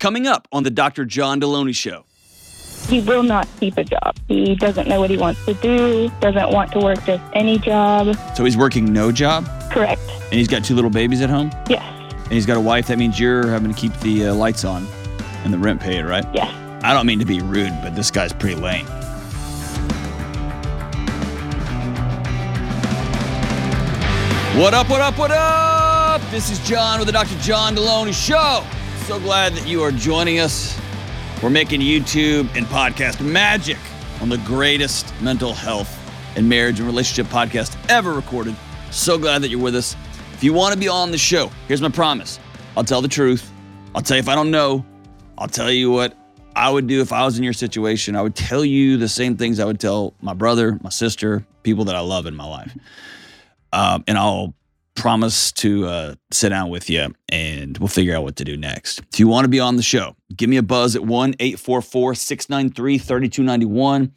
coming up on the Dr. John Delony Show. He will not keep a job. He doesn't know what he wants to do, doesn't want to work just any job. So he's working no job, Correct. and he's got two little babies at home, Yes. and he's got a wife. That means you're having to keep the uh, lights on and the rent paid, right? Yes. I don't mean to be rude, but this guy's pretty lame. What up, what up, what up? This is John with the Dr. John Delony Show. So glad that you are joining us. We're making YouTube and podcast magic on the greatest mental health and marriage and relationship podcast ever recorded. So glad that you're with us. If you want to be on the show, here's my promise I'll tell the truth. I'll tell you if I don't know. I'll tell you what I would do if I was in your situation. I would tell you the same things I would tell my brother, my sister, people that I love in my life. Um, and I'll promise to uh, sit down with you and we'll figure out what to do next. If you want to be on the show, give me a buzz at 1 844 693 3291.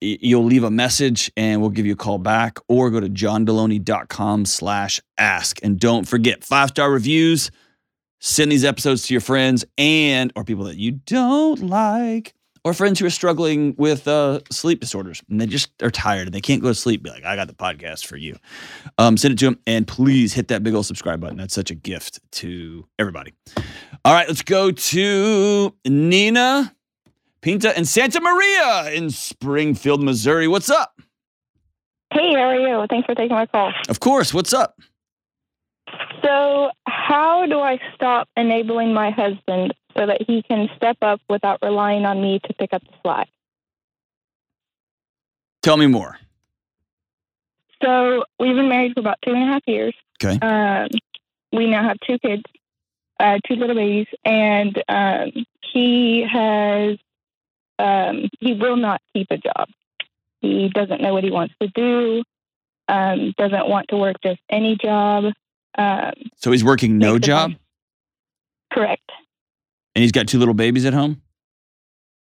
You'll leave a message and we'll give you a call back or go to johndelony.com slash ask. And don't forget five star reviews. Send these episodes to your friends and or people that you don't like or friends who are struggling with uh, sleep disorders and they just are tired and they can't go to sleep. Be like, I got the podcast for you. Um, send it to them and please hit that big old subscribe button. That's such a gift to everybody. All right, let's go to Nina Pinta and Santa Maria in Springfield, Missouri. What's up? Hey, how are you? Thanks for taking my call. Of course. What's up? So, how do I stop enabling my husband so that he can step up without relying on me to pick up the slack? Tell me more. So, we've been married for about two and a half years. Okay. Um, we now have two kids, uh, two little babies, and um, he has um, he will not keep a job. He doesn't know what he wants to do. Um, doesn't want to work just any job. Um, So he's working no job correct. And he's got two little babies at home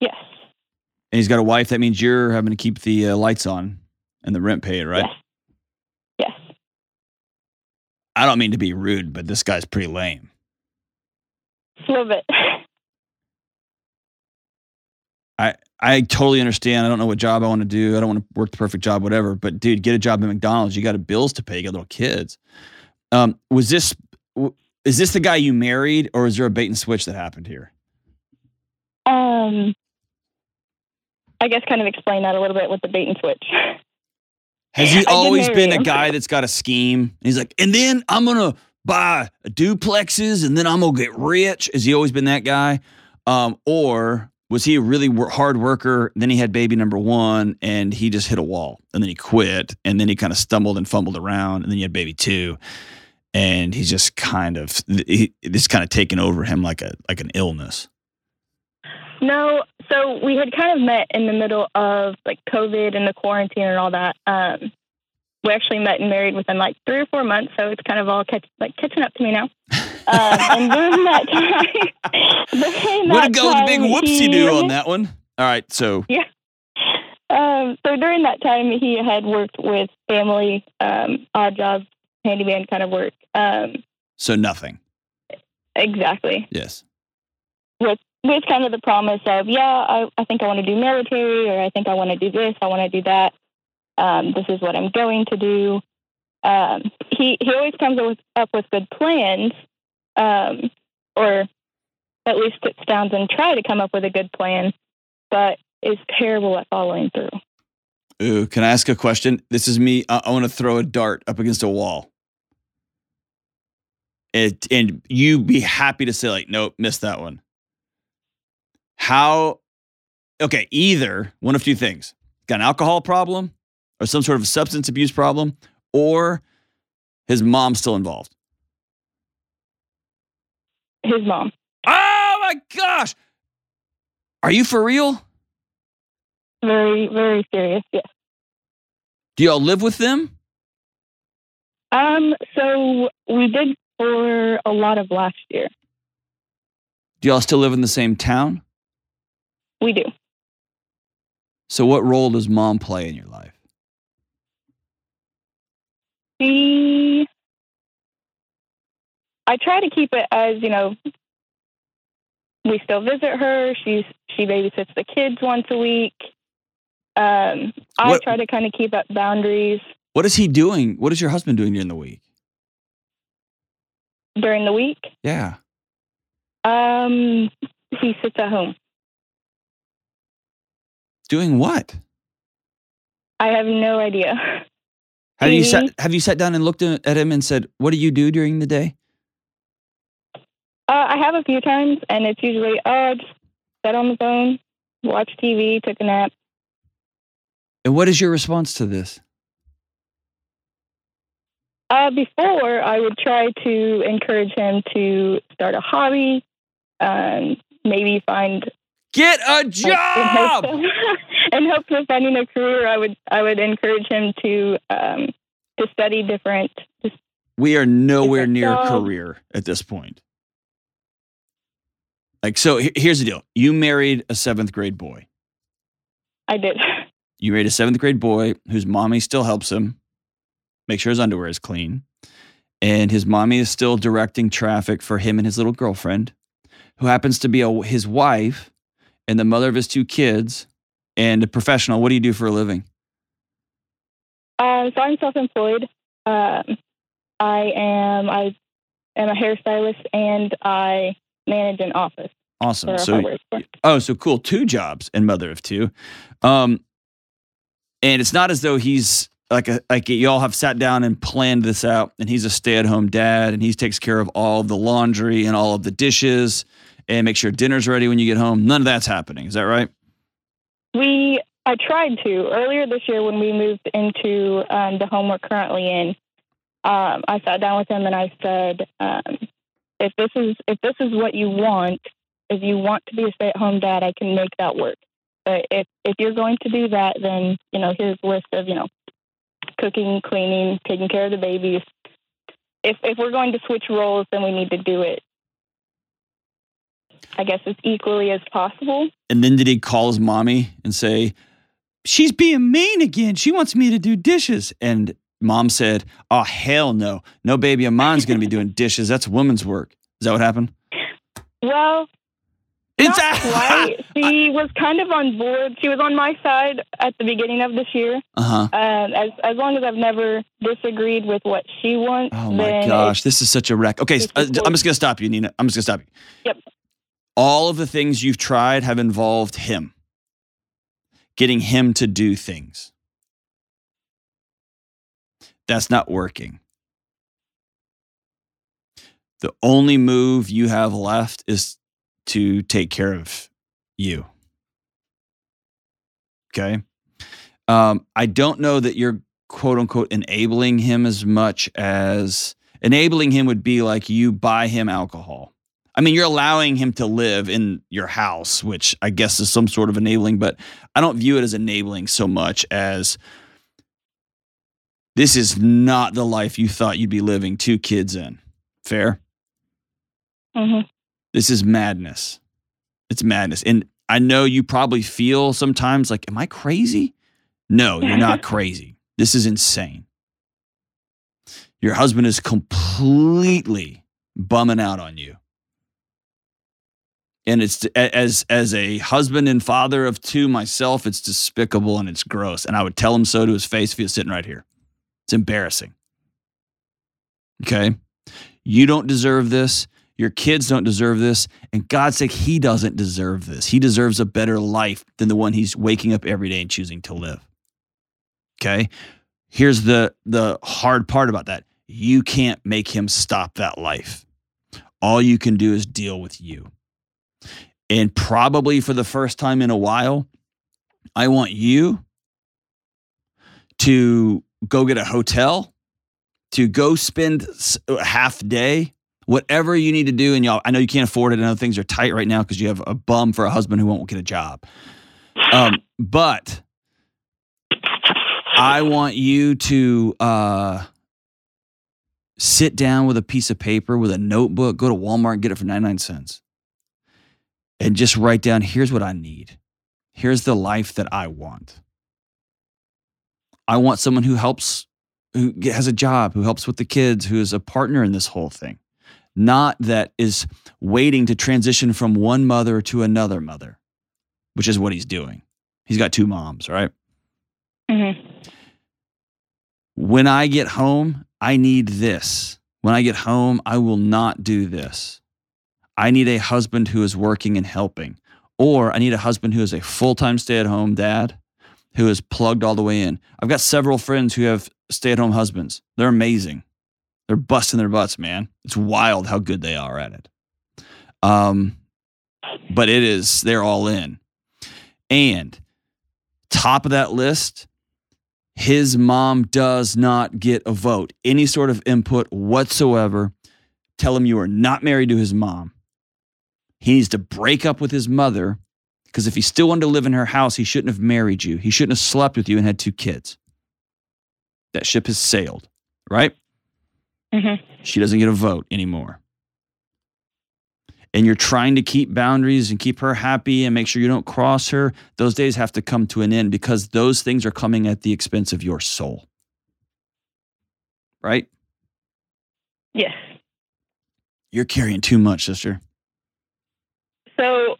Yes. and he's got a wife. That means you're having to keep the uh, lights on and the rent paid, right? Yes. Yes. I don't mean to be rude, but this guy's pretty lame. A little bit. I I totally understand. I don't know what job I want to do. I don't want to work the perfect job, whatever. But dude, get a job at McDonald's. You got bills to pay. You got little kids. Um, was this is this the guy you married, or is there a bait and switch that happened here? Um, I guess kind of explain that a little bit with the bait and switch. Has he always been a guy that's got a scheme? And he's like, and then I'm gonna buy duplexes, and then I'm gonna get rich. Has he always been that guy, um, or was he a really hard worker? Then he had baby number one, and he just hit a wall, and then he quit, and then he kind of stumbled and fumbled around, and then you had baby two, and he's just kind of he, this kind of taken over him like a like an illness. No, so we had kind of met in the middle of like COVID and the quarantine and all that. Um, we actually met and married within like three or four months, so it's kind of all catch, like catching up to me now. Um, and during that time, during that go the big whoopsie do on that one. All right, so yeah. Um, so during that time, he had worked with family, um, odd jobs, handyman kind of work. Um, so nothing. exactly. Yes. with kind of the promise of, yeah, I, I think I want to do military, or I think I want to do this, I want to do that. Um, this is what I'm going to do. Um, he he always comes up with, up with good plans, um, or at least sits down and try to come up with a good plan, but is terrible at following through. Ooh, can I ask a question? This is me. I, I want to throw a dart up against a wall. It, and you be happy to say, like, nope, missed that one. How, okay, either one of two things got an alcohol problem or some sort of substance abuse problem, or his mom's still involved. His mom. Oh my gosh. Are you for real? Very, very serious. Yes. Do y'all live with them? Um. So we did for a lot of last year. Do y'all still live in the same town? We do. So, what role does mom play in your life? She. I try to keep it as you know we still visit her. She's she babysits the kids once a week. Um, I What- try to kind of keep up boundaries What is he doing? What is your husband doing during the week? During the week. Yeah. Um, he sits at home. Doing what? I have no idea. Have you sat have you sat down and looked at him and said, "What do you do during the day?" Uh, I have a few times, and it's usually oh, just sat on the phone, watch TV, took a nap. And what is your response to this? Uh, before, I would try to encourage him to start a hobby, um, maybe find Get a like, job. In hopes, of, in hopes of finding a career, I would I would encourage him to um, to study different. Just, We are nowhere near job. career at this point. Like, so here's the deal: you married a seventh grade boy. I did. You married a seventh grade boy whose mommy still helps him make sure his underwear is clean, and his mommy is still directing traffic for him and his little girlfriend, who happens to be a, his wife and the mother of his two kids, and a professional. What do you do for a living? Uh, so I'm self-employed. Um, I am I am a hairstylist, and I manage an office Awesome. So. Oh, so cool. Two jobs and mother of two. Um, and it's not as though he's like a, like y'all have sat down and planned this out and he's a stay-at-home dad and he takes care of all of the laundry and all of the dishes and make sure dinner's ready when you get home. None of that's happening. Is that right? We I tried to earlier this year when we moved into um, the home we're currently in. Um, I sat down with him and I said, um, "If this is if this is what you want, if you want to be a stay-at-home dad, I can make that work. But if if you're going to do that, then you know a list of you know cooking, cleaning, taking care of the babies. If if we're going to switch roles, then we need to do it. I guess as equally as possible. And then did he call his mommy and say, She's being mean again. She wants me to do dishes. And mom said, Oh, hell no. No baby of mine's going to be doing dishes. That's woman's work. Is that what happened? Well, It's Not quite. She was kind of on board. She was on my side at the beginning of this year. Uh huh. Um, as as long as I've never disagreed with what she wants, Oh my gosh, this is such a wreck. Okay, it's uh, just I'm just gonna stop you, Nina. I'm just gonna stop you. Yep. All of the things you've tried have involved him, getting him to do things. That's not working. The only move you have left is to take care of you. Okay. Um, I don't know that you're quote unquote enabling him as much as enabling him would be like you buy him alcohol. I mean, you're allowing him to live in your house, which I guess is some sort of enabling, but I don't view it as enabling so much as this is not the life you thought you'd be living two kids in. Fair? Mhm. This is madness. It's madness. And I know you probably feel sometimes like, am I crazy? No, you're not crazy. This is insane. Your husband is completely bumming out on you. And it's as as a husband and father of two myself, it's despicable and it's gross. And I would tell him so to his face if he was sitting right here. It's embarrassing. Okay. You don't deserve this. Your kids don't deserve this. And God's sake, he doesn't deserve this. He deserves a better life than the one he's waking up every day and choosing to live. Okay. Here's the the hard part about that. You can't make him stop that life. All you can do is deal with you. And probably for the first time in a while, I want you to go get a hotel, to go spend a half day, whatever you need to do. And y'all, I know you can't afford it. I know things are tight right now because you have a bum for a husband who won't get a job. Um, but I want you to uh, sit down with a piece of paper, with a notebook, go to Walmart and get it for 99 cents. And just write down here's what I need. Here's the life that I want. I want someone who helps, who has a job, who helps with the kids, who is a partner in this whole thing. Not that is waiting to transition from one mother to another mother, which is what he's doing. He's got two moms, right? Mhm. When I get home, I need this. When I get home, I will not do this. I need a husband who is working and helping, or I need a husband who is a full time stay at home dad who is plugged all the way in. I've got several friends who have stay at home husbands. They're amazing. They're busting their butts, man. It's wild how good they are at it. Um, but it is, they're all in. And top of that list, his mom does not get a vote, any sort of input whatsoever. Tell him you are not married to his mom. He needs to break up with his mother because if he still wanted to live in her house, he shouldn't have married you. He shouldn't have slept with you and had two kids. That ship has sailed, right? Mhm. She doesn't get a vote anymore. And you're trying to keep boundaries and keep her happy and make sure you don't cross her. Those days have to come to an end because those things are coming at the expense of your soul. Right? Yes. You're carrying too much, sister. So,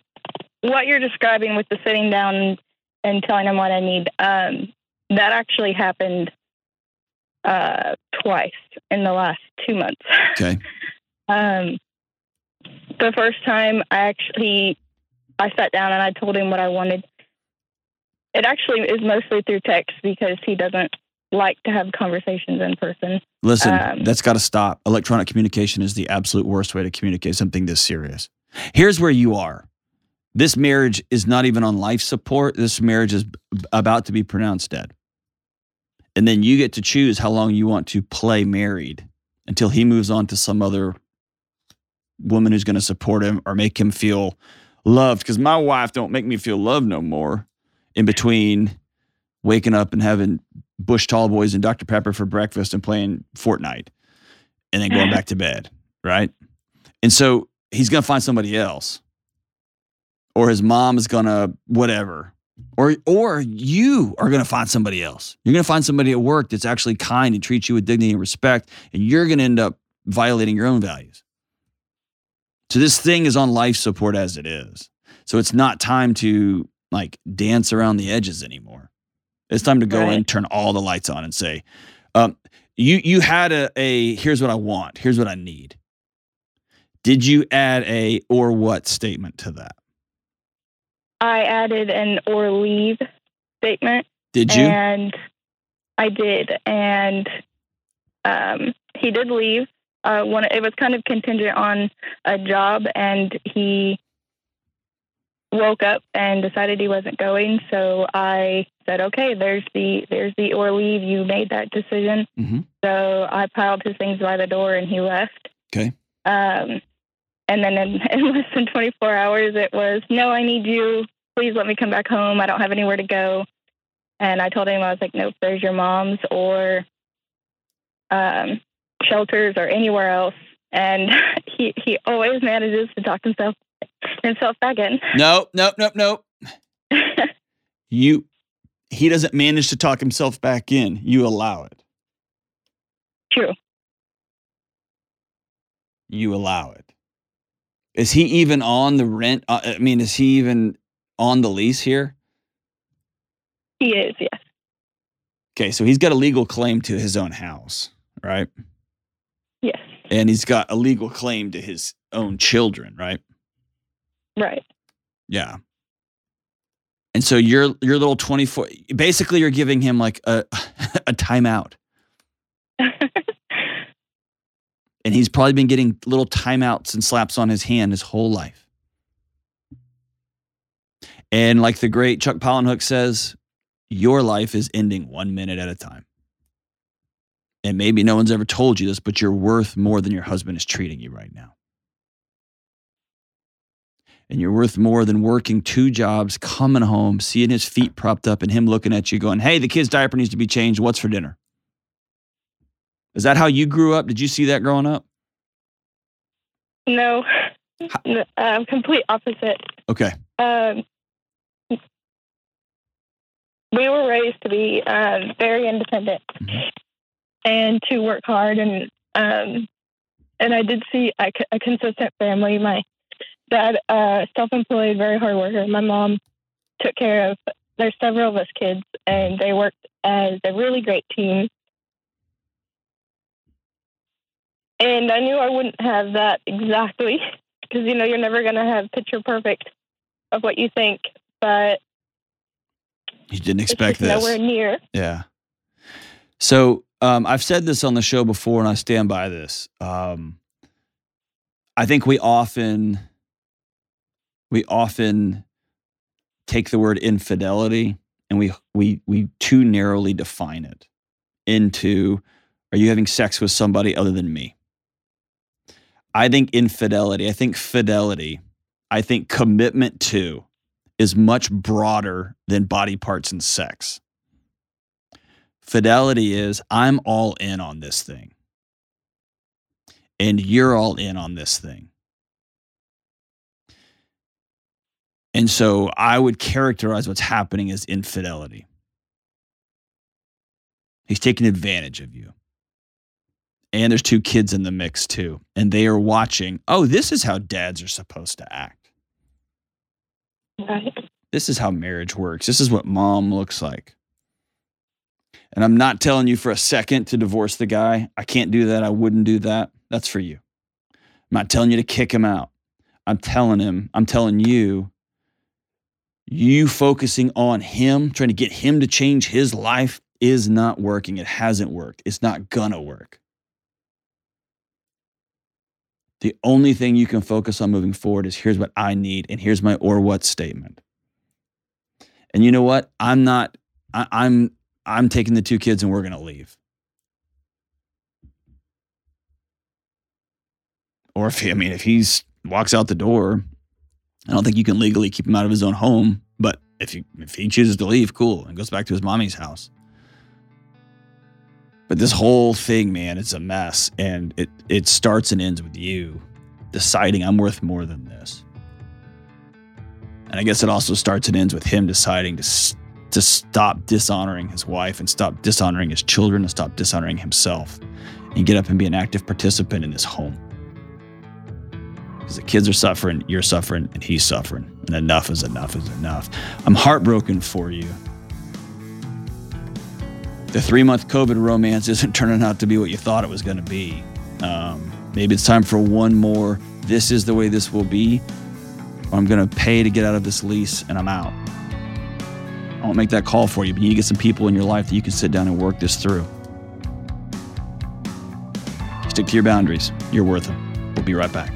what you're describing with the sitting down and telling him what I need, um, that actually happened uh, twice in the last two months. Okay. Um, the first time I actually I sat down and I told him what I wanted. It actually is mostly through text because he doesn't like to have conversations in person. Listen, Um, that's got to stop. Electronic communication is the absolute worst way to communicate something this serious. Here's where you are. This marriage is not even on life support. This marriage is about to be pronounced dead. And then you get to choose how long you want to play married until he moves on to some other woman who's going to support him or make him feel loved. Because my wife don't make me feel loved no more in between waking up and having Busch tall boys and dr pepper for breakfast and playing fortnite and then going back to bed right? And so he's going to find somebody else or his mom is going to whatever or or you are going to find somebody else. You're going to find somebody at work that's actually kind and treats you with dignity and respect and you're going to end up violating your own values. So this thing is on life support as it is. So it's not time to like dance around the edges anymore. It's time to go Right. in turn all the lights on and say um, you you had a, a here's what i want. Here's what i need. Did you add a or what statement to that I added an or leave statement did you And I did, and um, he did leave. Uh, one, it was kind of contingent on a job, and he woke up and decided he wasn't going. So I said, "Okay, there's the there's the or leave. You made that decision." Mhm. So I piled his things by the door, and he left. Okay. Um, and then in, in less than 24 hours, it was, "No, I need you. Please let me come back home. I don't have anywhere to go." And I told him, I was like, nope, there's your mom's or um, shelters or anywhere else. And he, he always manages to talk himself himself back in. nope nope nope nope you he doesn't manage to talk himself back in you allow it True. you allow it is he even on the rent uh, i mean is he even on the lease here He is, yes. okay so he's got a legal claim to his own house right Yes. and he's got a legal claim to his own children right Right. Yeah. And so your your little 24 basically you're giving him like a a timeout. And he's probably been getting little timeouts and slaps on his hand his whole life. And like the great Chuck Palahniuk says, your life is ending one minute at a time. And maybe no one's ever told you this, but you're worth more than your husband is treating you right now. And you're worth more than working two jobs, coming home, seeing his feet propped up, and him looking at you going, Hey, the kid's diaper needs to be changed. What's for dinner? Is that how you grew up? Did you see that growing up? no, no um, complete opposite. Okay. Um, we were raised to be um, very independent Mhm. and to work hard and um, and I did see a, a consistent family. My dad, uh, self-employed, very hard worker. My mom took care of. There's several of us kids, and they worked as a really great team. And I knew I wouldn't have that exactly because you know you're never going to have picture perfect of what you think, but you didn't expect this. Nowhere near. Yeah. So um, I've said this on the show before, and I stand by this. Um, I think we often we often take the word infidelity and we we we too narrowly define it into are you having sex with somebody other than me? I think infidelity, I think fidelity, I think commitment to is much broader than body parts and sex. Fidelity is I'm all in on this thing. And you're all in on this thing. And so I would characterize what's happening as infidelity. He's taking advantage of you. And there's two kids in the mix too. And they are watching, oh, this is how dads are supposed to act. Right. This is how marriage works. This is what mom looks like. And I'm not telling you for a second to divorce the guy. I can't do that. I wouldn't do that. That's for you. I'm not telling you to kick him out. I'm telling him, I'm telling you, you focusing on him, trying to get him to change his life is not working. It hasn't worked. It's not gonna work. The only thing you can focus on moving forward is here's what I need, and here's my or what statement. And you know what? I'm not, I, I'm I'm taking the two kids and we're gonna leave. Or if he, I mean, if he's walks out the door, I don't think you can legally keep him out of his own home. But if he if he chooses to leave, cool, and goes back to his mommy's house. But this whole thing, man, it's a mess. And it, it starts and ends with you deciding I'm worth more than this. And I guess it also starts and ends with him deciding to, to stop dishonoring his wife and stop dishonoring his children and stop dishonoring himself and get up and be an active participant in his home. Because the kids are suffering, you're suffering, and he's suffering. And enough is enough is enough. I'm heartbroken for you the three month COVID romance isn't turning out to be what you thought it was going to be. Um, maybe it's time for one more. This is the way this will be. I'm going to pay to get out of this lease and I'm out. I won't make that call for you, but you need to get some people in your life that you can sit down and work this through. Stick to your boundaries. You're worth them. We'll be right back.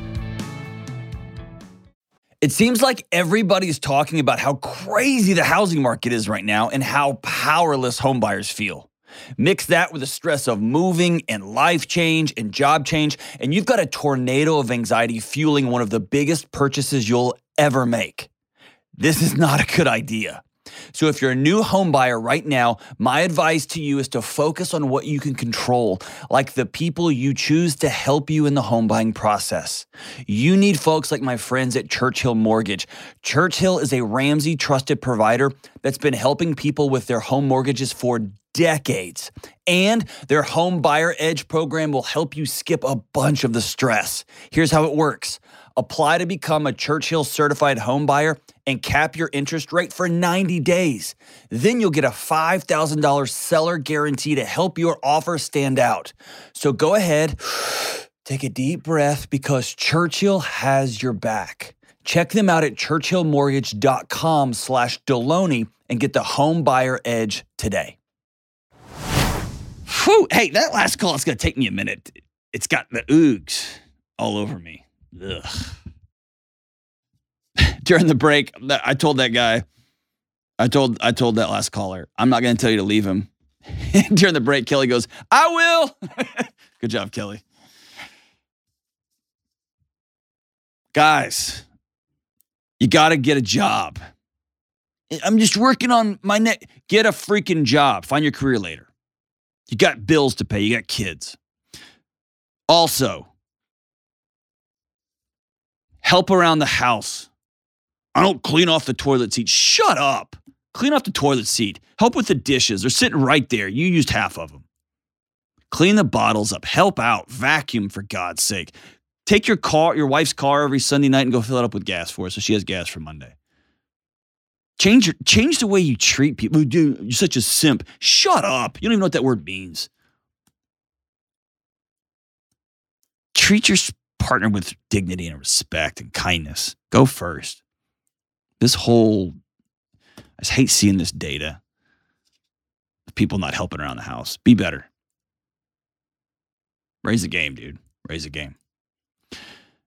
It seems like everybody's talking about how crazy the housing market is right now and how powerless homebuyers feel. Mix that with the stress of moving and life change and job change, and you've got a tornado of anxiety fueling one of the biggest purchases you'll ever make. This is not a good idea. So if you're a new home buyer right now, my advice to you is to focus on what you can control, like the people you choose to help you in the home buying process. You need folks like my friends at Churchill Mortgage. Churchill is a Ramsey trusted provider that's been helping people with their home mortgages for decades. And their Home Buyer Edge program will help you skip a bunch of the stress. Here's how it works. Apply to become a Churchill certified home buyer and cap your interest rate for 90 days. Then you'll get a $5,000 seller guarantee to help your offer stand out. So go ahead, take a deep breath because Churchill has your back. Check them out at churchillmortgage.com slash Delony and get the home buyer edge today. Whew, hey, that last call is going to take me a minute. It's got the oogs all over me. Ugh. During the break, I told that guy, I told I told that last caller, I'm not going to tell you to leave him. During the break, Kelly goes, I will. Good job, Kelly. Guys, you got to get a job. I'm just working on my neck. Get a freaking job. Find your career later. You got bills to pay, you got kids. Also, help around the house. I don't clean off the toilet seat. Shut up. Clean off the toilet seat. Help with the dishes. They're sitting right there. You used half of them. Clean the bottles up. Help out. Vacuum for God's sake. Take your car, your wife's car every Sunday night and go fill it up with gas for her so she has gas for Monday. Change your, change the way you treat people. Dude, you're such a simp. Shut up. You don't even know what that word means. Treat your partner with dignity and respect and kindness. Go first. This whole I just hate seeing this data of people not helping around the house. Be better. Raise the game, dude. Raise the game.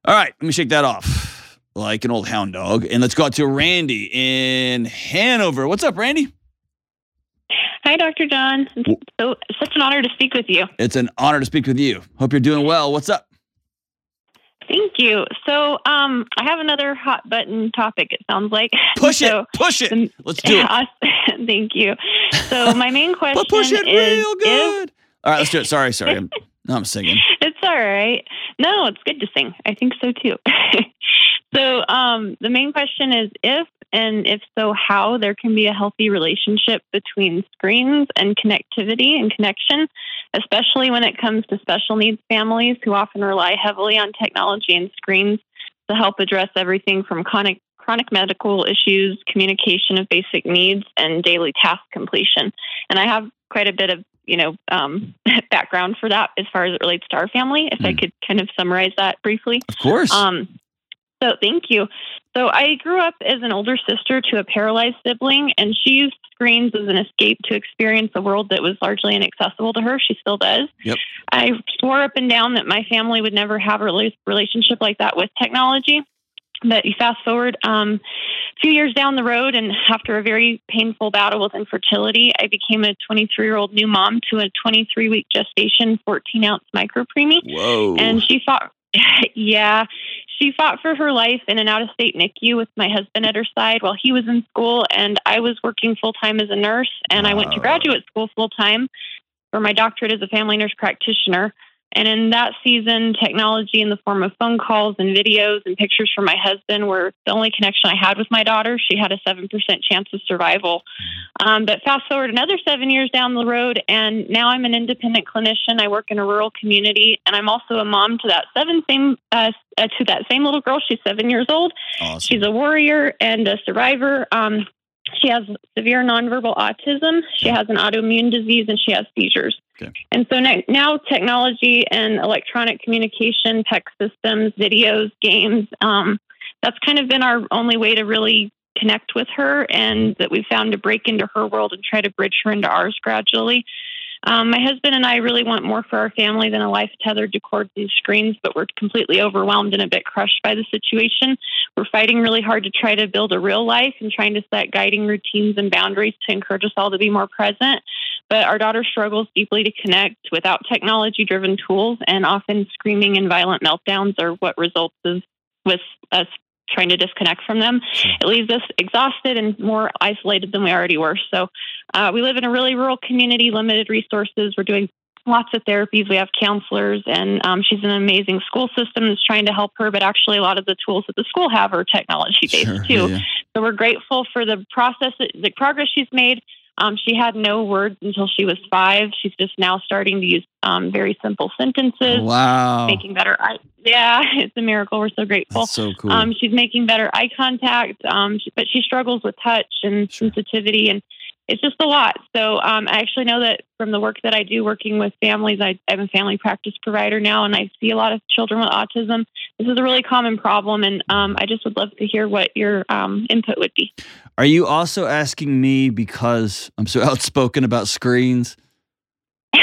All right, let me shake that off like an old hound dog. And let's go out to Randy in Hanover. What's up, Randy? Hi, Dr. John. It's so such an honor to speak with you. It's an honor to speak with you. Hope you're doing well. What's up? Thank you. So, um, I have another hot button topic. It sounds like push so, it, push it. Let's do it. Thank you. So, my main question push it is: real good. If, all right, let's do it. Sorry, sorry. I'm, no, I'm singing. It's all right. No, it's good to sing. I think so too. So um, the main question is if and if so, how there can be a healthy relationship between screens and connectivity and connection, especially when it comes to special needs families who often rely heavily on technology and screens to help address everything from chronic, chronic medical issues, communication of basic needs, and daily task completion. And I have quite a bit of you know um, background for that as far as it relates to our family. If mm. I hmm. could kind of summarize that briefly, of course. Um, so thank you. So I grew up as an older sister to a paralyzed sibling, and she used screens as an escape to experience a world that was largely inaccessible to her. She still does. Yep. I swore up and down that my family would never have a relationship like that with technology. But you fast forward um, a few years down the road, and after a very painful battle with infertility, I became a 23 year old new mom to a 23 week gestation, 14 ounce micro preemie. Whoa! And she fought. yeah, she fought for her life in an out of state NICU with my husband at her side while he was in school, and I was working full time as a nurse, and I went to graduate school full time for my doctorate as a family nurse practitioner. And in that season, technology in the form of phone calls and videos and pictures from my husband were the only connection I had with my daughter. She had a 7% chance of survival. Um, but fast forward another seven years down the road, and now I'm an independent clinician. I work in a rural community, and I'm also a mom to that seven same uh, uh, to that same little girl. She's seven years old. Awesome. She's a warrior and a survivor. Um, she has severe nonverbal autism. She has an autoimmune disease, and she has seizures. Okay. And so now, technology and electronic communication, tech systems, videos, games, um, that's kind of been our only way to really connect with her and that we've found to break into her world and try to bridge her into ours gradually. Um, my husband and I really want more for our family than a life tethered to cords and screens, but we're completely overwhelmed and a bit crushed by the situation. We're fighting really hard to try to build a real life and trying to set guiding routines and boundaries to encourage us all to be more present. But our daughter struggles deeply to connect without technology driven tools, and often screaming and violent meltdowns are what results with us trying to disconnect from them. It leaves us exhausted and more isolated than we already were. So uh, we live in a really rural community, limited resources. We're doing lots of therapies. We have counselors, and um, she's an amazing school system that's trying to help her. But actually, a lot of the tools that the school have are technology based sure, too. Yeah. So we're grateful for the process, the progress she's made. Um, she had no words until she was five. She's just now starting to use um, very simple sentences. Wow. Making better eye. Yeah, it's a miracle. We're so grateful. That's so cool. Um, she's making better eye contact, um, she, but she struggles with touch and sure. sensitivity. And it's just a lot. So um, I actually know that from the work that I do working with families, I, I'm a family practice provider now, and I see a lot of children with autism. This is a really common problem, and um, I just would love to hear what your um, input would be. Are you also asking me because I'm so outspoken about screens?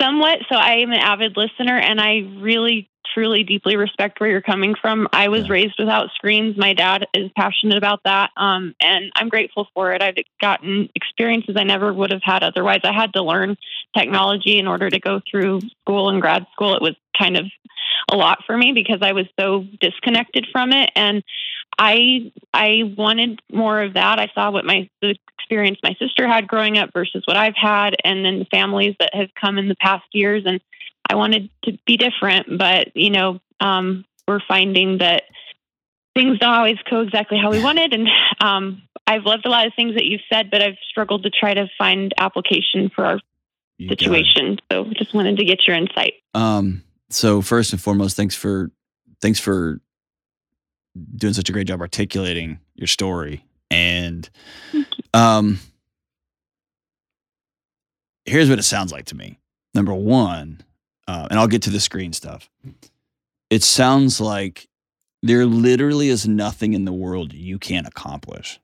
Somewhat. So I am an avid listener, and I really truly deeply respect where you're coming from. I was yeah. raised without screens. My dad is passionate about that. Um, and I'm grateful for it. I've gotten experiences I never would have had otherwise. I had to learn technology in order to go through school and grad school. It was kind of a lot for me because I was so disconnected from it. And I I wanted more of that. I saw what my the experience my sister had growing up versus what I've had, and then the families that have come in the past years. And I wanted to be different, but you know, um, we're finding that things don't always go exactly how we wanted. And um, I've loved a lot of things that you've said, but I've struggled to try to find application for our situation. So just wanted to get your insight. Um, so first and foremost, thanks for thanks for doing such a great job articulating your story. And um, here's what it sounds like to me. Number one, uh, and I'll get to the screen stuff. It sounds like there literally is nothing in the world you can't accomplish.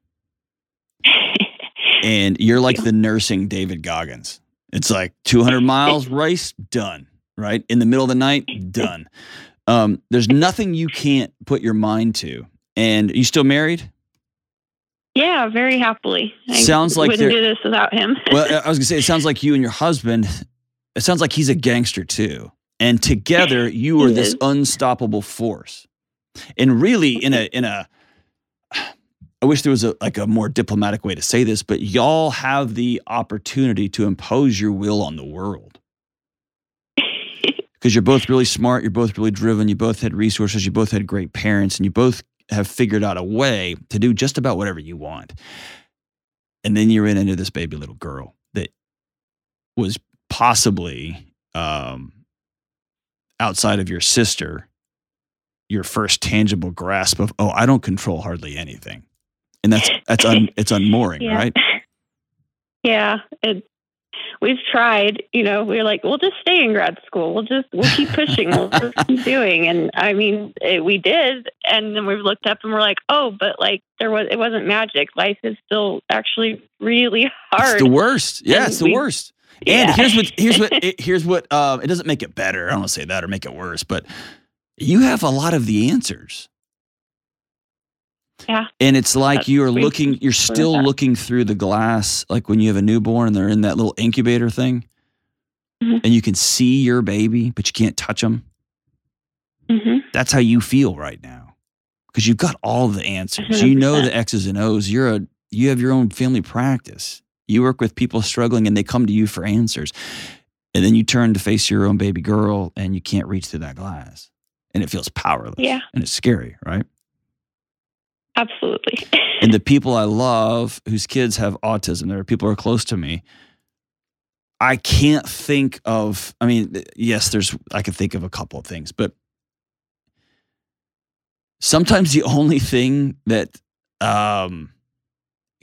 and you're like the nursing David Goggins. It's like 200 miles race, done. Right in the middle of the night, done. Um, there's nothing you can't put your mind to. And you still married? Yeah, very happily. I sounds like you wouldn't do this without him. well, I was gonna say it sounds like you and your husband. It sounds like he's a gangster too, and together you are this unstoppable force. And really, in a in a, I wish there was a like a more diplomatic way to say this, but y'all have the opportunity to impose your will on the world because you're both really smart, you're both really driven, you both had resources, you both had great parents, and you both have figured out a way to do just about whatever you want. And then you ran into this baby little girl that was possibly um, outside of your sister, your first tangible grasp of, oh, I don't control hardly anything. And that's that's un, it's unmooring, yeah. right? Yeah, it, we've tried, you know, we are like, we'll just stay in grad school. We'll just, we'll keep pushing. we'll keep doing. And I mean, it, we did. And then we've looked up and we're like, oh, but like there was, it wasn't magic. Life is still actually really hard. It's the worst. Yeah, and it's the we, worst. And yeah. here's what, here's what, it, here's what, um, it doesn't make it better. I don't want to say that or make it worse, but you have a lot of the answers. Yeah. And it's like That's you're looking, you're still looking through the glass, like when you have a newborn and they're in that little incubator thing, mm-hmm. and you can see your baby, but you can't touch them. Mm-hmm. That's how you feel right now because you've got all the answers. 100%. You know the X's and O's. You're a, you have your own family practice. You work with people struggling and they come to you for answers. And then you turn to face your own baby girl and you can't reach through that glass and it feels powerless. Yeah. And it's scary, right? Absolutely. and the people I love whose kids have autism, there are people who are close to me. I can't think of, I mean, yes, there's, I can think of a couple of things, but sometimes the only thing that um,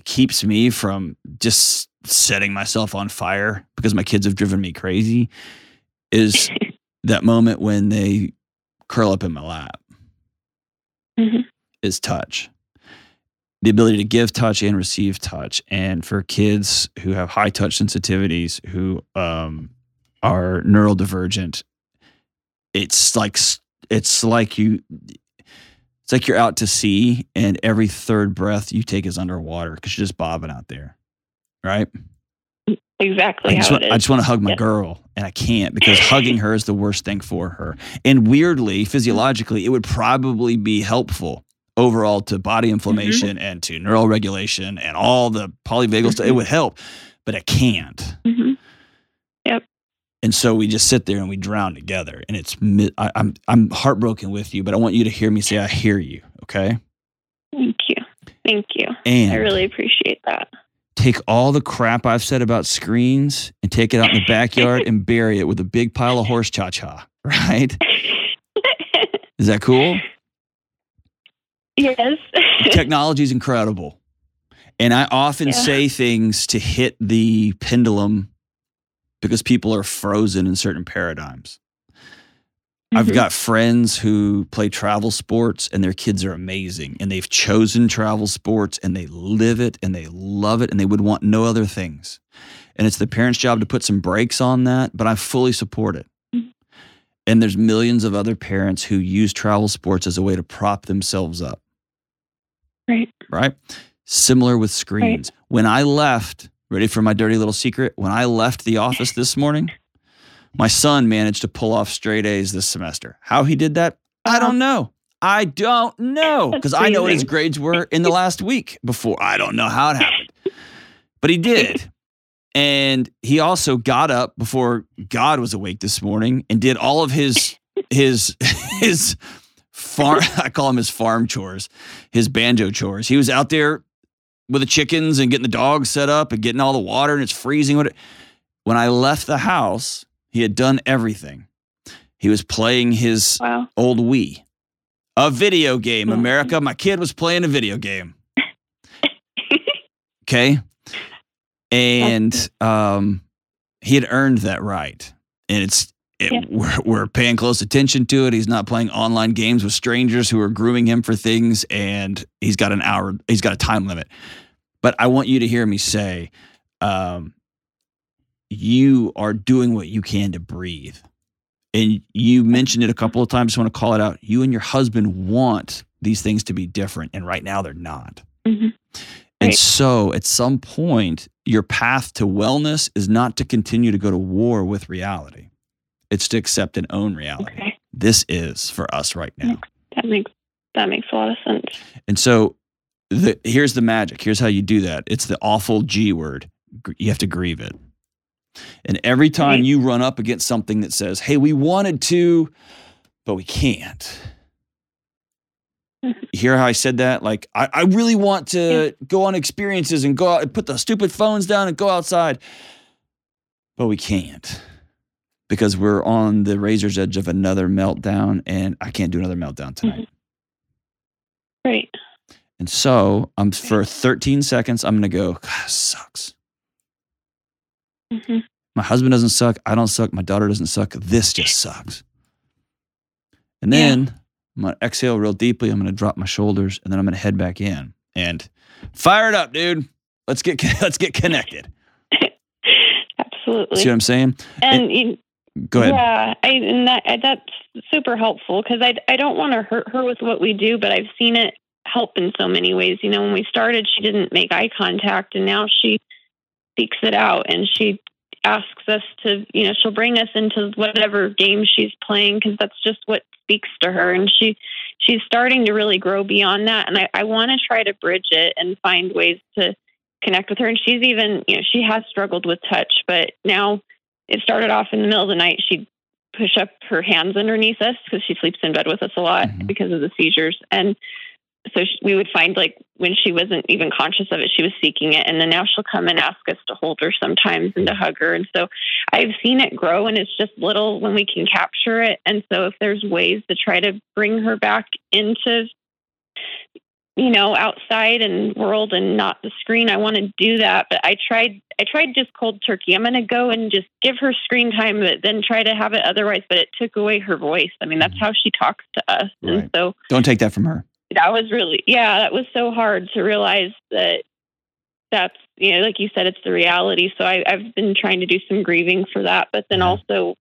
keeps me from just setting myself on fire because my kids have driven me crazy is that moment when they curl up in my lap mm-hmm. is touch the ability to give touch and receive touch. And for kids who have high touch sensitivities, who um, are neurodivergent, it's like it's like you it's like you're out to sea and every third breath you take is underwater because you're just bobbing out there, right? Exactly. I just, want, I just want to hug my girl and I can't because hugging her is the worst thing for her. And weirdly, physiologically, it would probably be helpful overall to body mm-hmm. inflammation mm-hmm. and to neural regulation and all the polyvagal mm-hmm. stuff. It would help, but it can't. Mm-hmm. Yep. And so we just sit there and we drown together. And it's I, I'm I'm heartbroken with you, but I want you to hear me say I hear you. Okay. Thank you. Thank you. And I really appreciate that. Take all the crap I've said about screens and take it out in the backyard and bury it with a big pile of horse cha cha. Right? Is that cool? Yes. Technology is incredible. And I often yeah. say things to hit the pendulum because people are frozen in certain paradigms. Mm-hmm. I've got friends who play travel sports and their kids are amazing and they've chosen travel sports and they live it and they love it and they would want no other things. And it's the parents' job to put some brakes on that, but I fully support it. Mm-hmm. And there's millions of other parents who use travel sports as a way to prop themselves up. Right. Right. Similar with screens. Right. When I left, ready for my dirty little secret? When I left the office this morning, my son managed to pull off straight A's this semester. How he did that, I don't know. I don't know because I know what his grades were in the last week before. I don't know how it happened, but he did. And he also got up before God was awake this morning and did all of his his his farm I call him his farm chores, his banjo chores. He was out there with the chickens and getting the dogs set up and getting all the water and it's freezing. when I left the house, he had done everything. He was playing his Wow. old Wii, a video game. Mhm. America, my kid was playing a video game. Okay. And um, he had earned that right. And it's, it, Yeah. we're, we're paying close attention to it. He's not playing online games with strangers who are grooming him for things. And he's got an hour, he's got a time limit. But I want you to hear me say, um, you are doing what you can to breathe. And you mentioned it a couple of times. I want to call it out. You and your husband want these things to be different. And right now they're not. Mhm. And Right. so at some point, your path to wellness is not to continue to go to war with reality, it's to accept and own reality. Okay. This is for us right now. That makes that makes a lot of sense. And so the, here's the magic. Here's how you do that. It's the awful G word. You have to grieve it. And every time you run up against something that says, hey, we wanted to, but we can't. You hear how I said that? Like, I, I really want to go on experiences and go out and put the stupid phones down and go outside, but we can't because we're on the razor's edge of another meltdown, and I can't do another meltdown tonight. Right. And so I'm for 13 seconds, I'm gonna go, God, sucks. hmm My husband doesn't suck. I don't suck. My daughter doesn't suck. This just sucks. And Yeah. then I'm gonna exhale real deeply. I'm gonna drop my shoulders, and then I'm gonna head back in and fire it up, dude. Let's get let's get connected. Absolutely. See what I'm saying? and you, Go ahead. Yeah, I, and that I- that's super helpful because I I don't want to hurt her with what we do, but I've seen it help in so many ways. You know, when we started, she didn't make eye contact, and now she seeks it out and she asks us to, you know, she'll bring us into whatever game she's playing because that's just what speaks to her, and she she's starting to really grow beyond that. And I, I want to try to bridge it and find ways to connect with her. And she's even, you know, she has struggled with touch, but now it started off in the middle of the night. She'd push up her hands underneath us because she sleeps in bed with us a lot Mhm. because of the seizures. And so she, we would find like when she wasn't even conscious of it, she was seeking it. And then now she'll come and ask us to hold her sometimes and to hug her. And so I've seen it grow and it's just little when we can capture it. And so if there's ways to try to bring her back into you know outside and world and not the screen. I want to do that but i tried i tried just cold turkey. I'm going to go and just give her screen time but then try to have it otherwise but it took away her voice. I mean that's how she talks to us. Right. and so Don't take that from her. that was really yeah that was so hard to realize that that's you know like you said it's the reality. So I, i've been trying to do some grieving for that but then also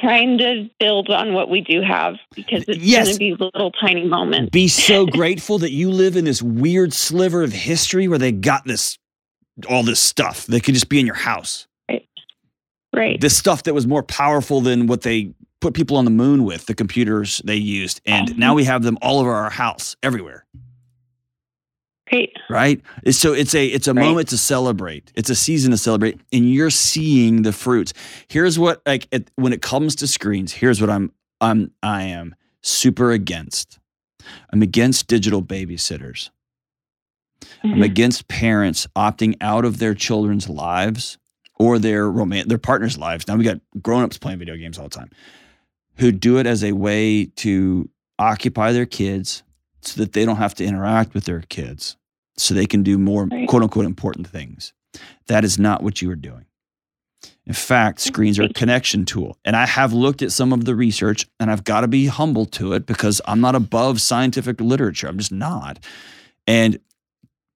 trying to build on what we do have because it's Yes. going to be little tiny moments Be so grateful that you live in this weird sliver of history where they got this all this stuff that could just be in your house. right Right. this stuff that was more powerful than what they put people on the moon with, the computers they used. And um, now we have them all over our house, everywhere. Great Right? So it's a it's a Right. moment to celebrate. It's a season to celebrate, and you're seeing the fruits. Here's what like it, when it comes to screens. Here's what I'm I'm I am super against. I'm against digital babysitters. I'm Mhm. against parents opting out of their children's lives or their roman- their partner's lives. Now we got grown-ups playing video games all the time who do it as a way to occupy their kids so that they don't have to interact with their kids so they can do more quote unquote important things. That is not what you are doing. In fact, screens are a connection tool. And I have looked at some of the research and I've got to be humble to it because I'm not above scientific literature. I'm just not. And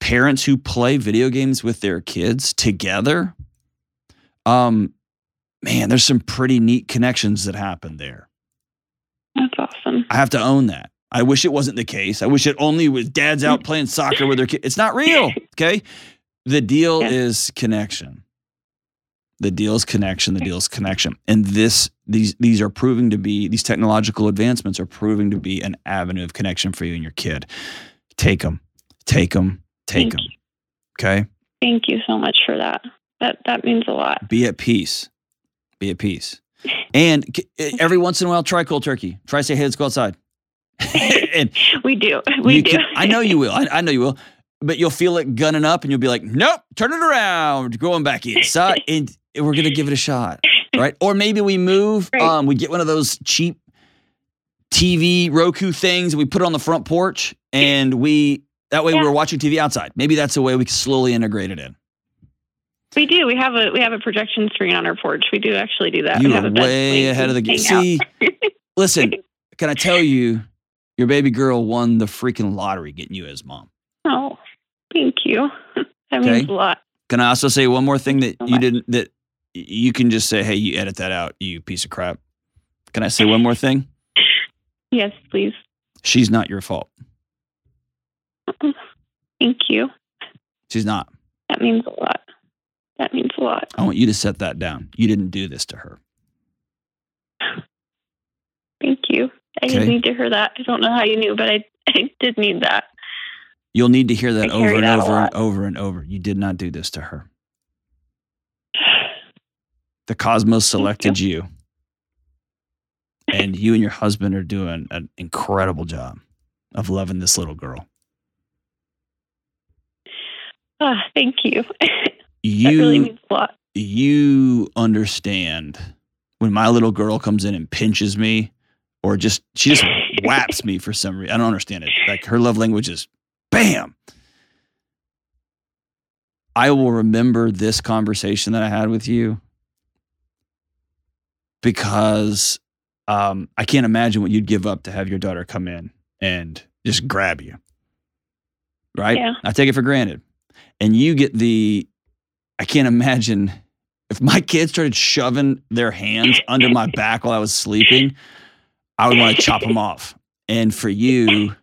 parents who play video games with their kids together, um, man, there's some pretty neat connections that happen there. that's awesome I have to own that. I wish it wasn't the case. I wish it only was dads out playing soccer with their kids. It's not real. Okay. The deal Yeah. is connection. The deal is connection. The deal is connection. And this, these, these are proving to be, these technological advancements are proving to be an avenue of connection for you and your kid. Take them, take them, take Thank them. Okay. Thank you so much for that. That that means a lot. Be at peace. Be at peace. And every once in a while, try cold turkey. Try say, hey, let's go outside. and We do. We do. can- I know you will. I, I know you will. But you'll feel it gunning up, and you'll be like, "Nope, turn it around, going back inside." and we're gonna give it a shot, right? Or maybe we move. Right. Um, we get one of those cheap TV Roku things. And we put it on the front porch, and we that way Yeah. we're watching TV outside. Maybe that's a way we can slowly integrate it in. We do. We have a we have a projection screen on our porch. We do actually do that. You we have are way ahead of the game. See, listen, can I tell you, your baby girl won the freaking lottery getting you as mom. Oh, thank you. That Okay. means a lot. Can I also say one more thing that you didn't that you can just say, hey, you edit that out, you piece of crap. Can I say one more thing? Yes, please. She's not your fault. Thank you. She's not. That means a lot. That means a lot. I want you to set that down. You didn't do this to her. Thank you. I Okay. did need to hear that. I don't know how you knew, but I, I did need that. You'll need to hear that I over and that over and over and over. You did not do this to her. The cosmos selected you. And you and your husband are doing an incredible job of loving this little girl. Ah, thank you. that really means a lot. you understand when my little girl comes in and pinches me or just she just whaps me for some reason. I don't understand it. Like her love language is bam. I will remember this conversation that I had with you because um, I can't imagine what you'd give up to have your daughter come in and just grab you. Right? Yeah. I take it for granted. And you get the, I can't imagine if my kids started shoving their hands under my back while I was sleeping, I would want to chop them off. And for you,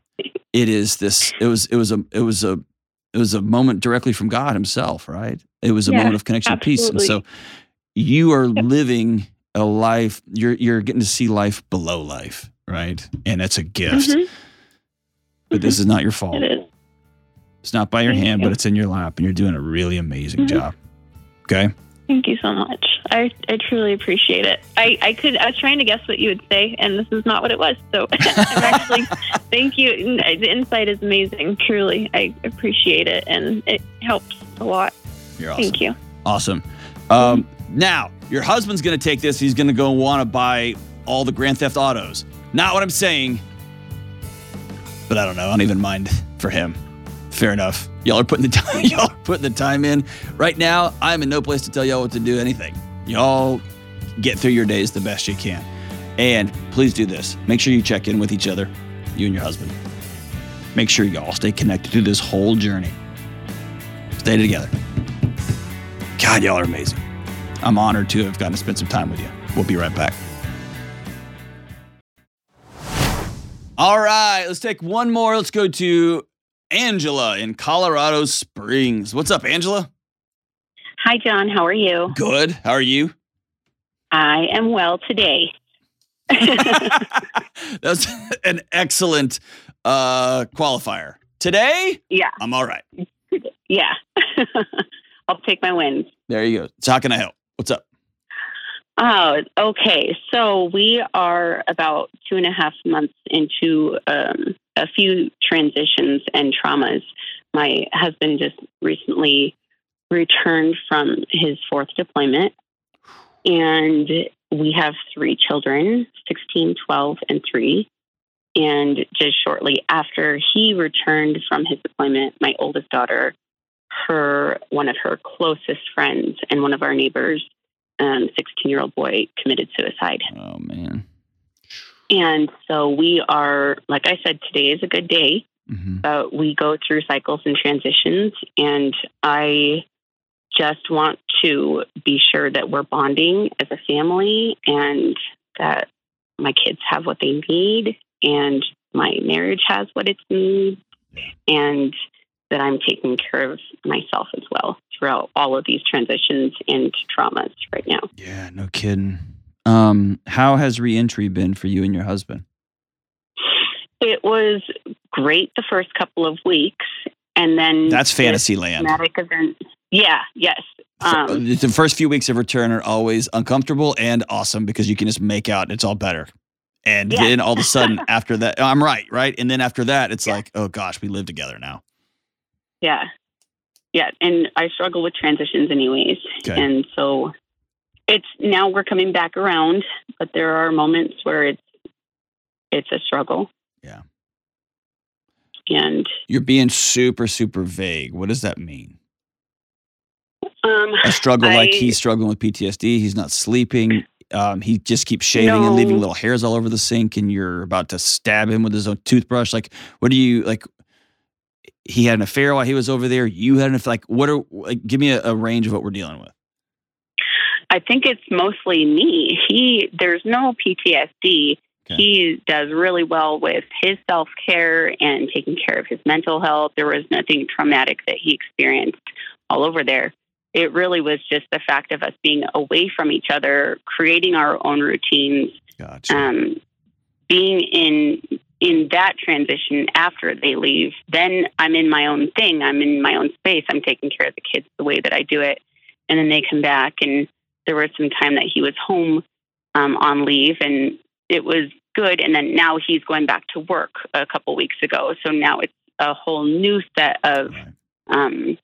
it is this, it was, it was a, it was a, it was a moment directly from God himself, right? It was a Yeah, moment of connection and peace. And so you are living a life, you're, you're getting to see life below life, right? And it's a gift, Mhm. but this is not your fault. It is. It's not by your Thank hand, you. but it's in your lap, and you're doing a really amazing Mhm. job. Okay. Thank you so much. I, I truly appreciate it. I, I could I was trying to guess what you would say, and this is not what it was. So I'm actually thank you. The insight is amazing. Truly, I appreciate it, and it helps a lot. You're awesome. Thank you. Awesome. Um, now, your husband's going to take this. He's going to go want to buy all the Grand Theft Autos. Not what I'm saying, but I don't know. I don't even mind for him. Fair enough. Y'all are putting the time. Y'all are putting the time in. Right now, I'm in no place to tell y'all what to do anything. Y'all get through your days the best you can, and please do this. Make sure you check in with each other, you and your husband. Make sure y'all stay connected through this whole journey. Stay together. God, y'all are amazing. I'm honored to have gotten to spend some time with you. We'll be right back. All right, let's take one more. Let's go to Angela in Colorado Springs. What's up, Angela? Hi, John. How are you? Good. How are you? I am well today. That's an excellent uh, qualifier. Today, Yeah, I'm all right. yeah. I'll take my wins. There you go. So, how can I help? What's up? Oh, okay. So we are about two and a half months into um, a few transitions and traumas. My husband just recently returned from his fourth deployment, and we have three children 16, 12, and 3. And just shortly after he returned from his deployment, my oldest daughter, her one of her closest friends and one of our neighbors, um, 16 year old boy committed suicide. Oh, man. And so we are, like I said, today is a good day. hmm Uh, we go through cycles and transitions, and I just want to be sure that we're bonding as a family and that my kids have what they need and my marriage has what it needs and that I'm taking care of myself as well throughout all of these transitions and traumas right now. Yeah, no kidding. Um, how has reentry been for you and your husband? It was great the first couple of weeks, and then That's fantasy land. traumatic event. Yeah, yes. Um, the first few weeks of return are always uncomfortable and awesome because you can just make out and it's all better. And Yeah. then all of a sudden, after that, I'm right, right? And then after that, it's Yeah. like, oh gosh, we live together now. yeah, yeah. And I struggle with transitions, anyways. Okay. And so it's now we're coming back around, but there are moments where it's it's a struggle. Yeah. And you're being super super vague. What does that mean? Um, a struggle I, like he's struggling with PTSD. He's not sleeping. Um, he just keeps shaving no. and leaving little hairs all over the sink, and you're about to stab him with his own toothbrush. Like, what do you like? He had an affair while he was over there. You had an affair. Like, what are like? Give me a, a range of what we're dealing with. I think it's mostly me. He there's no PTSD. Okay. He does really well with his self care and taking care of his mental health. There was nothing traumatic that he experienced all over there it really was just the fact of us being away from each other, creating our own routines, gotcha. um, being in in that transition after they leave. Then I'm in my own thing. I'm in my own space. I'm taking care of the kids the way that I do it, and then they come back. And there was some time that he was home um, on leave, and it was good. And then now he's going back to work a couple weeks ago. So now it's a whole new set of right. um,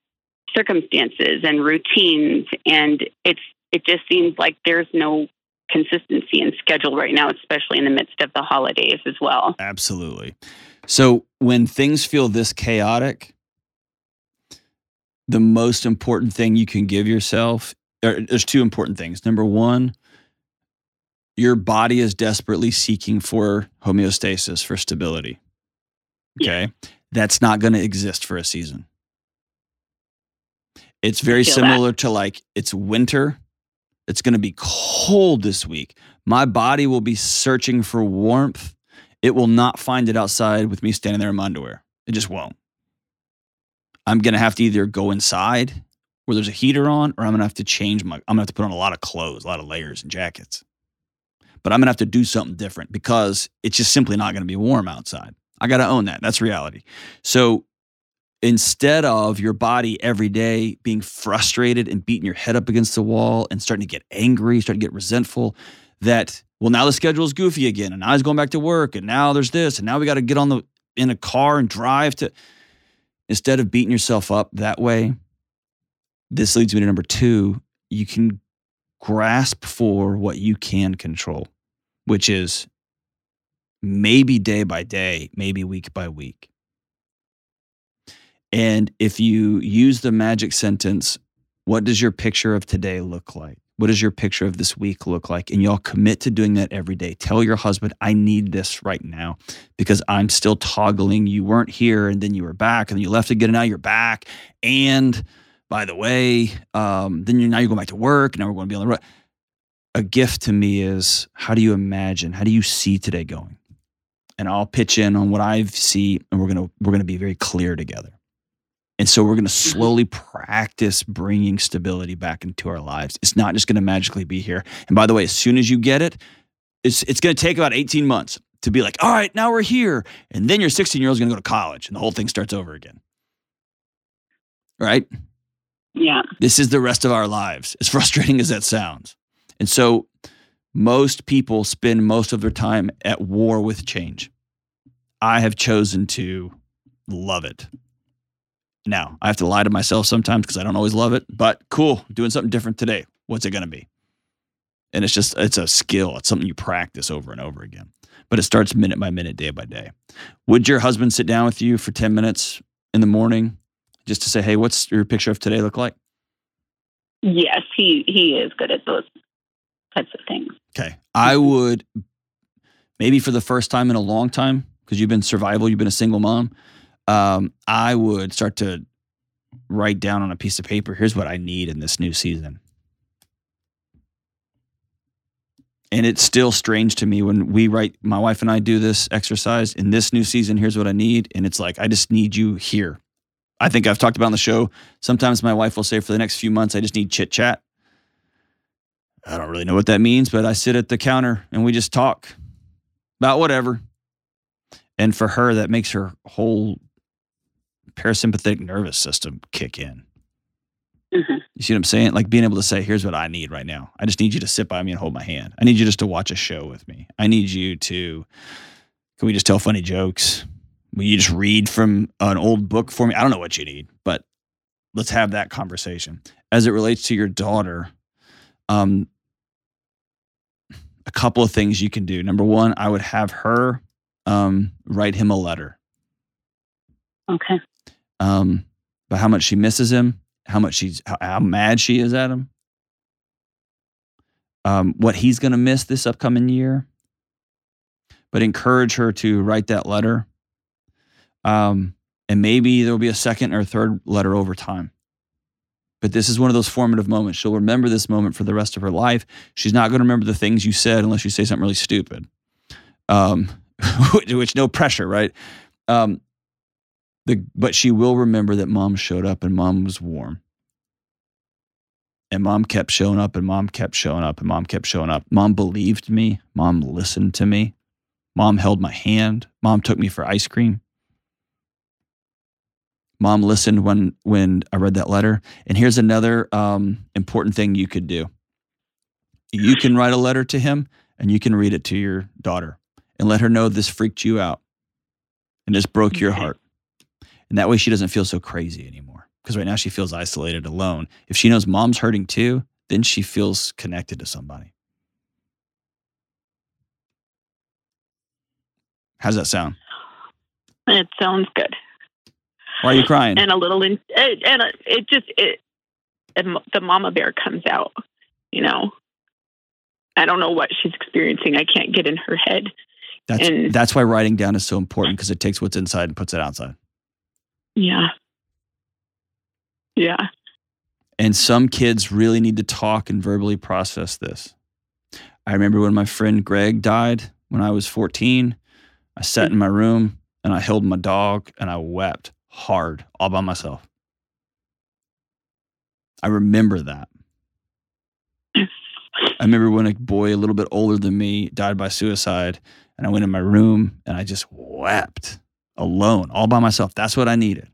circumstances and routines and it's it just seems like there's no consistency in schedule right now especially in the midst of the holidays as well. Absolutely. So when things feel this chaotic the most important thing you can give yourself there's two important things. Number one your body is desperately seeking for homeostasis for stability. Okay? Yeah. that's not going to exist for a season it's very similar that. to like it's winter. It's going to be cold this week. My body will be searching for warmth. It will not find it outside with me standing there in my underwear. It just won't. I'm going to have to either go inside where there's a heater on or I'm going to have to change my I'm going to have to put on a lot of clothes, a lot of layers and jackets. But I'm going to have to do something different because it's just simply not going to be warm outside. I got to own that. That's reality. So instead of your body every day being frustrated and beating your head up against the wall and starting to get angry, starting to get resentful, that well now the schedule is goofy again and now he's going back to work and now there's this and now we got to get on the in a car and drive to instead of beating yourself up that way this leads me to number 2 you can grasp for what you can control which is maybe day by day maybe week by week and if you use the magic sentence, what does your picture of today look like? What does your picture of this week look like? And y'all commit to doing that every day. Tell your husband, I need this right now because I'm still toggling. You weren't here and then you were back and then you left again and now you're back. And by the way, um, then you're now you're going back to work. Now we're going to be on the road. A gift to me is how do you imagine? How do you see today going? And I'll pitch in on what I see, and we're gonna we're gonna be very clear together. And so we're going to mm-hmm. slowly practice bringing stability back into our lives. It's not just going to magically be here. And by the way, as soon as you get it, it's, it's going to take about 18 months to be like, all right, now we're here. And then your 16 year old is going to go to college and the whole thing starts over again. Right? Yeah. This is the rest of our lives, as frustrating as that sounds. And so most people spend most of their time at war with change. I have chosen to love it. Now, I have to lie to myself sometimes because I don't always love it, but cool, doing something different today. What's it going to be? And it's just, it's a skill. It's something you practice over and over again. But it starts minute by minute, day by day. Would your husband sit down with you for 10 minutes in the morning just to say, hey, what's your picture of today look like? Yes, he, he is good at those types of things. Okay. I would maybe for the first time in a long time, because you've been survival, you've been a single mom um, I would start to write down on a piece of paper here's what I need in this new season. And it's still strange to me when we write, my wife and I do this exercise in this new season. Here's what I need. And it's like, I just need you here. I think I've talked about on the show. Sometimes my wife will say, for the next few months, I just need chit chat. I don't really know what that means, but I sit at the counter and we just talk about whatever. And for her, that makes her whole parasympathetic nervous system kick in. Mm-hmm. You see what I'm saying? Like being able to say, here's what I need right now. I just need you to sit by me and hold my hand. I need you just to watch a show with me. I need you to, can we just tell funny jokes? Will you just read from an old book for me? I don't know what you need, but let's have that conversation. As it relates to your daughter, um, a couple of things you can do. Number one, I would have her um, write him a letter. Okay. Um, about how much she misses him, how much she's how, how mad she is at him, um, what he's going to miss this upcoming year. But encourage her to write that letter. Um, and maybe there'll be a second or third letter over time. But this is one of those formative moments. She'll remember this moment for the rest of her life. She's not going to remember the things you said unless you say something really stupid. Um, which no pressure, right? Um, the but she will remember that mom showed up and mom was warm. And mom kept showing up and mom kept showing up and mom kept showing up. Mom believed me. Mom listened to me. Mom held my hand. Mom took me for ice cream. Mom listened when when I read that letter. And here's another um, important thing you could do. You can write a letter to him and you can read it to your daughter and let her know this freaked you out and this broke your heart. And that way she doesn't feel so crazy anymore. Because right now she feels isolated, alone. If she knows mom's hurting too, then she feels connected to somebody. How's that sound? It sounds good. Why are you crying? And a little, in, and it just it, and the mama bear comes out. You know, I don't know what she's experiencing. I can't get in her head. That's and, that's why writing down is so important because it takes what's inside and puts it outside. Yeah. Yeah. And some kids really need to talk and verbally process this. I remember when my friend Greg died when I was 14, I sat in my room and I held my dog and I wept hard all by myself. I remember that. I remember when a boy a little bit older than me died by suicide, and I went in my room and I just wept alone, all by myself. That's what I needed.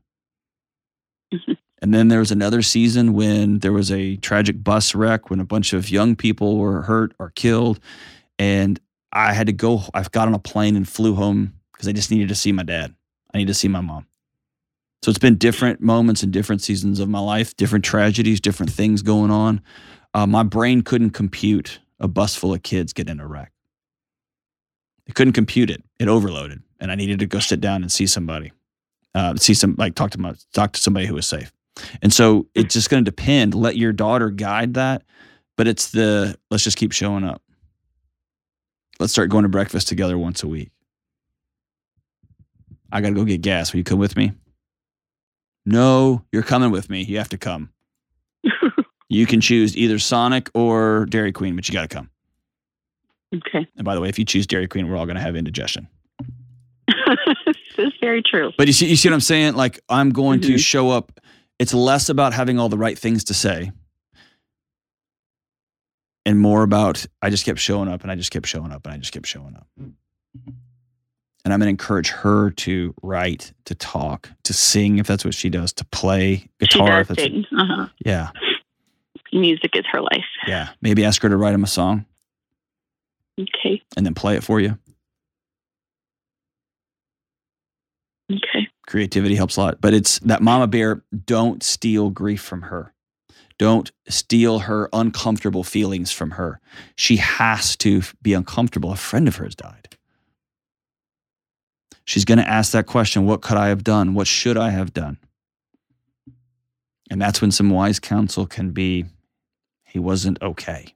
And then there was another season when there was a tragic bus wreck when a bunch of young people were hurt or killed. And I had to go, I got on a plane and flew home because I just needed to see my dad. I needed to see my mom. So it's been different moments and different seasons of my life, different tragedies, different things going on. Uh, my brain couldn't compute a bus full of kids getting in a wreck. It couldn't compute it. It overloaded, and I needed to go sit down and see somebody, uh, see some like talk to my talk to somebody who was safe. And so it's just going to depend. Let your daughter guide that, but it's the let's just keep showing up. Let's start going to breakfast together once a week. I got to go get gas. Will you come with me? No, you're coming with me. You have to come. you can choose either Sonic or Dairy Queen, but you got to come. Okay. And by the way, if you choose Dairy Queen, we're all going to have indigestion. this is very true. But you see, you see what I'm saying? Like I'm going mm-hmm. to show up. It's less about having all the right things to say, and more about I just kept showing up, and I just kept showing up, and I just kept showing up and I'm going to encourage her to write, to talk, to sing if that's what she does, to play guitar. She does sing. Uh-huh. Yeah. Music is her life. Yeah. Maybe ask her to write him a song. Okay. And then play it for you. Okay. Creativity helps a lot. But it's that mama bear, don't steal grief from her. Don't steal her uncomfortable feelings from her. She has to be uncomfortable. A friend of hers died. She's going to ask that question What could I have done? What should I have done? And that's when some wise counsel can be he wasn't okay.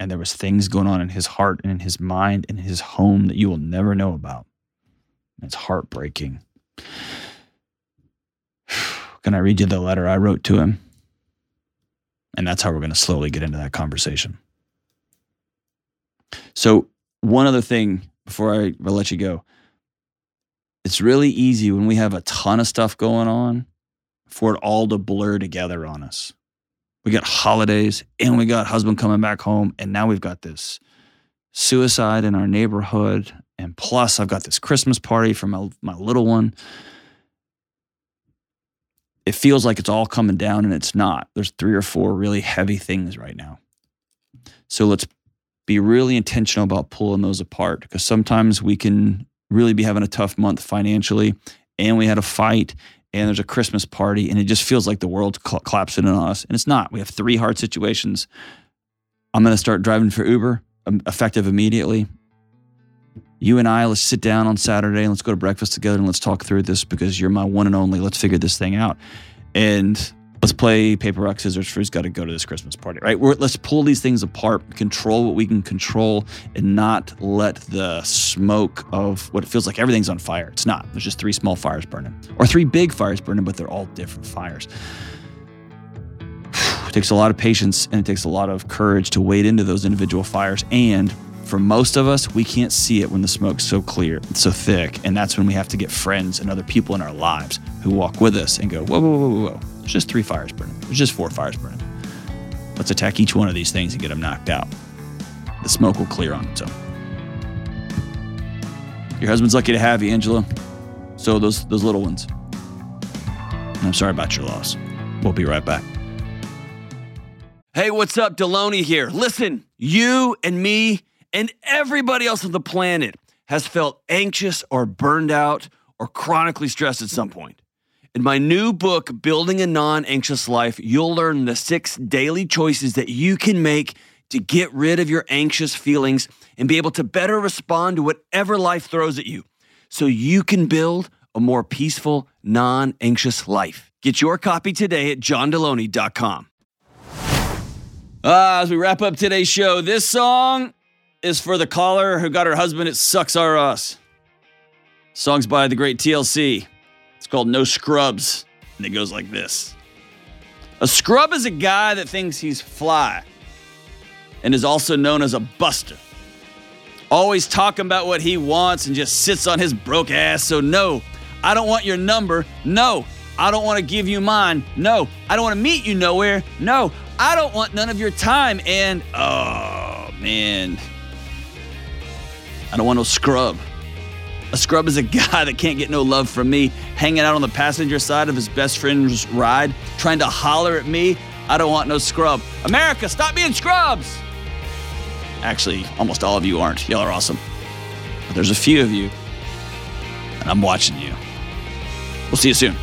And there was things going on in his heart and in his mind and his home that you will never know about. It's heartbreaking. Can I read you the letter I wrote to him? And that's how we're going to slowly get into that conversation. So one other thing before I let you go. It's really easy when we have a ton of stuff going on for it all to blur together on us. We got holidays and we got husband coming back home, and now we've got this suicide in our neighborhood. And plus, I've got this Christmas party for my, my little one. It feels like it's all coming down, and it's not. There's three or four really heavy things right now. So let's be really intentional about pulling those apart because sometimes we can really be having a tough month financially and we had a fight and there's a Christmas party and it just feels like the world's collapsing on us. And it's not. We have three hard situations. I'm going to start driving for Uber, um, effective immediately. You and I, let's sit down on Saturday and let's go to breakfast together and let's talk through this because you're my one and only. Let's figure this thing out. And let's play paper, rock, scissors for who's got to go to this Christmas party, right? We're, let's pull these things apart, control what we can control, and not let the smoke of what it feels like everything's on fire. It's not. There's just three small fires burning, or three big fires burning, but they're all different fires. it takes a lot of patience and it takes a lot of courage to wade into those individual fires. And for most of us, we can't see it when the smoke's so clear, it's so thick. And that's when we have to get friends and other people in our lives who walk with us and go, whoa, whoa, whoa, whoa, whoa there's just three fires burning. There's just four fires burning. Let's attack each one of these things and get them knocked out. The smoke will clear on its own. Your husband's lucky to have you, Angela. So those those little ones. I'm sorry about your loss. We'll be right back. Hey, what's up? Delony here. Listen, you and me and everybody else on the planet has felt anxious or burned out or chronically stressed at some point. In my new book, Building a Non Anxious Life, you'll learn the six daily choices that you can make to get rid of your anxious feelings and be able to better respond to whatever life throws at you so you can build a more peaceful, non anxious life. Get your copy today at johndelony.com. Uh, as we wrap up today's show, this song is for the caller who got her husband It Sucks R Us. Songs by the great TLC. It's called No Scrubs, and it goes like this A scrub is a guy that thinks he's fly and is also known as a buster. Always talking about what he wants and just sits on his broke ass. So, no, I don't want your number. No, I don't want to give you mine. No, I don't want to meet you nowhere. No, I don't want none of your time. And, oh, man, I don't want no scrub. A scrub is a guy that can't get no love from me, hanging out on the passenger side of his best friend's ride, trying to holler at me. I don't want no scrub. America, stop being scrubs! Actually, almost all of you aren't. Y'all are awesome. But there's a few of you, and I'm watching you. We'll see you soon.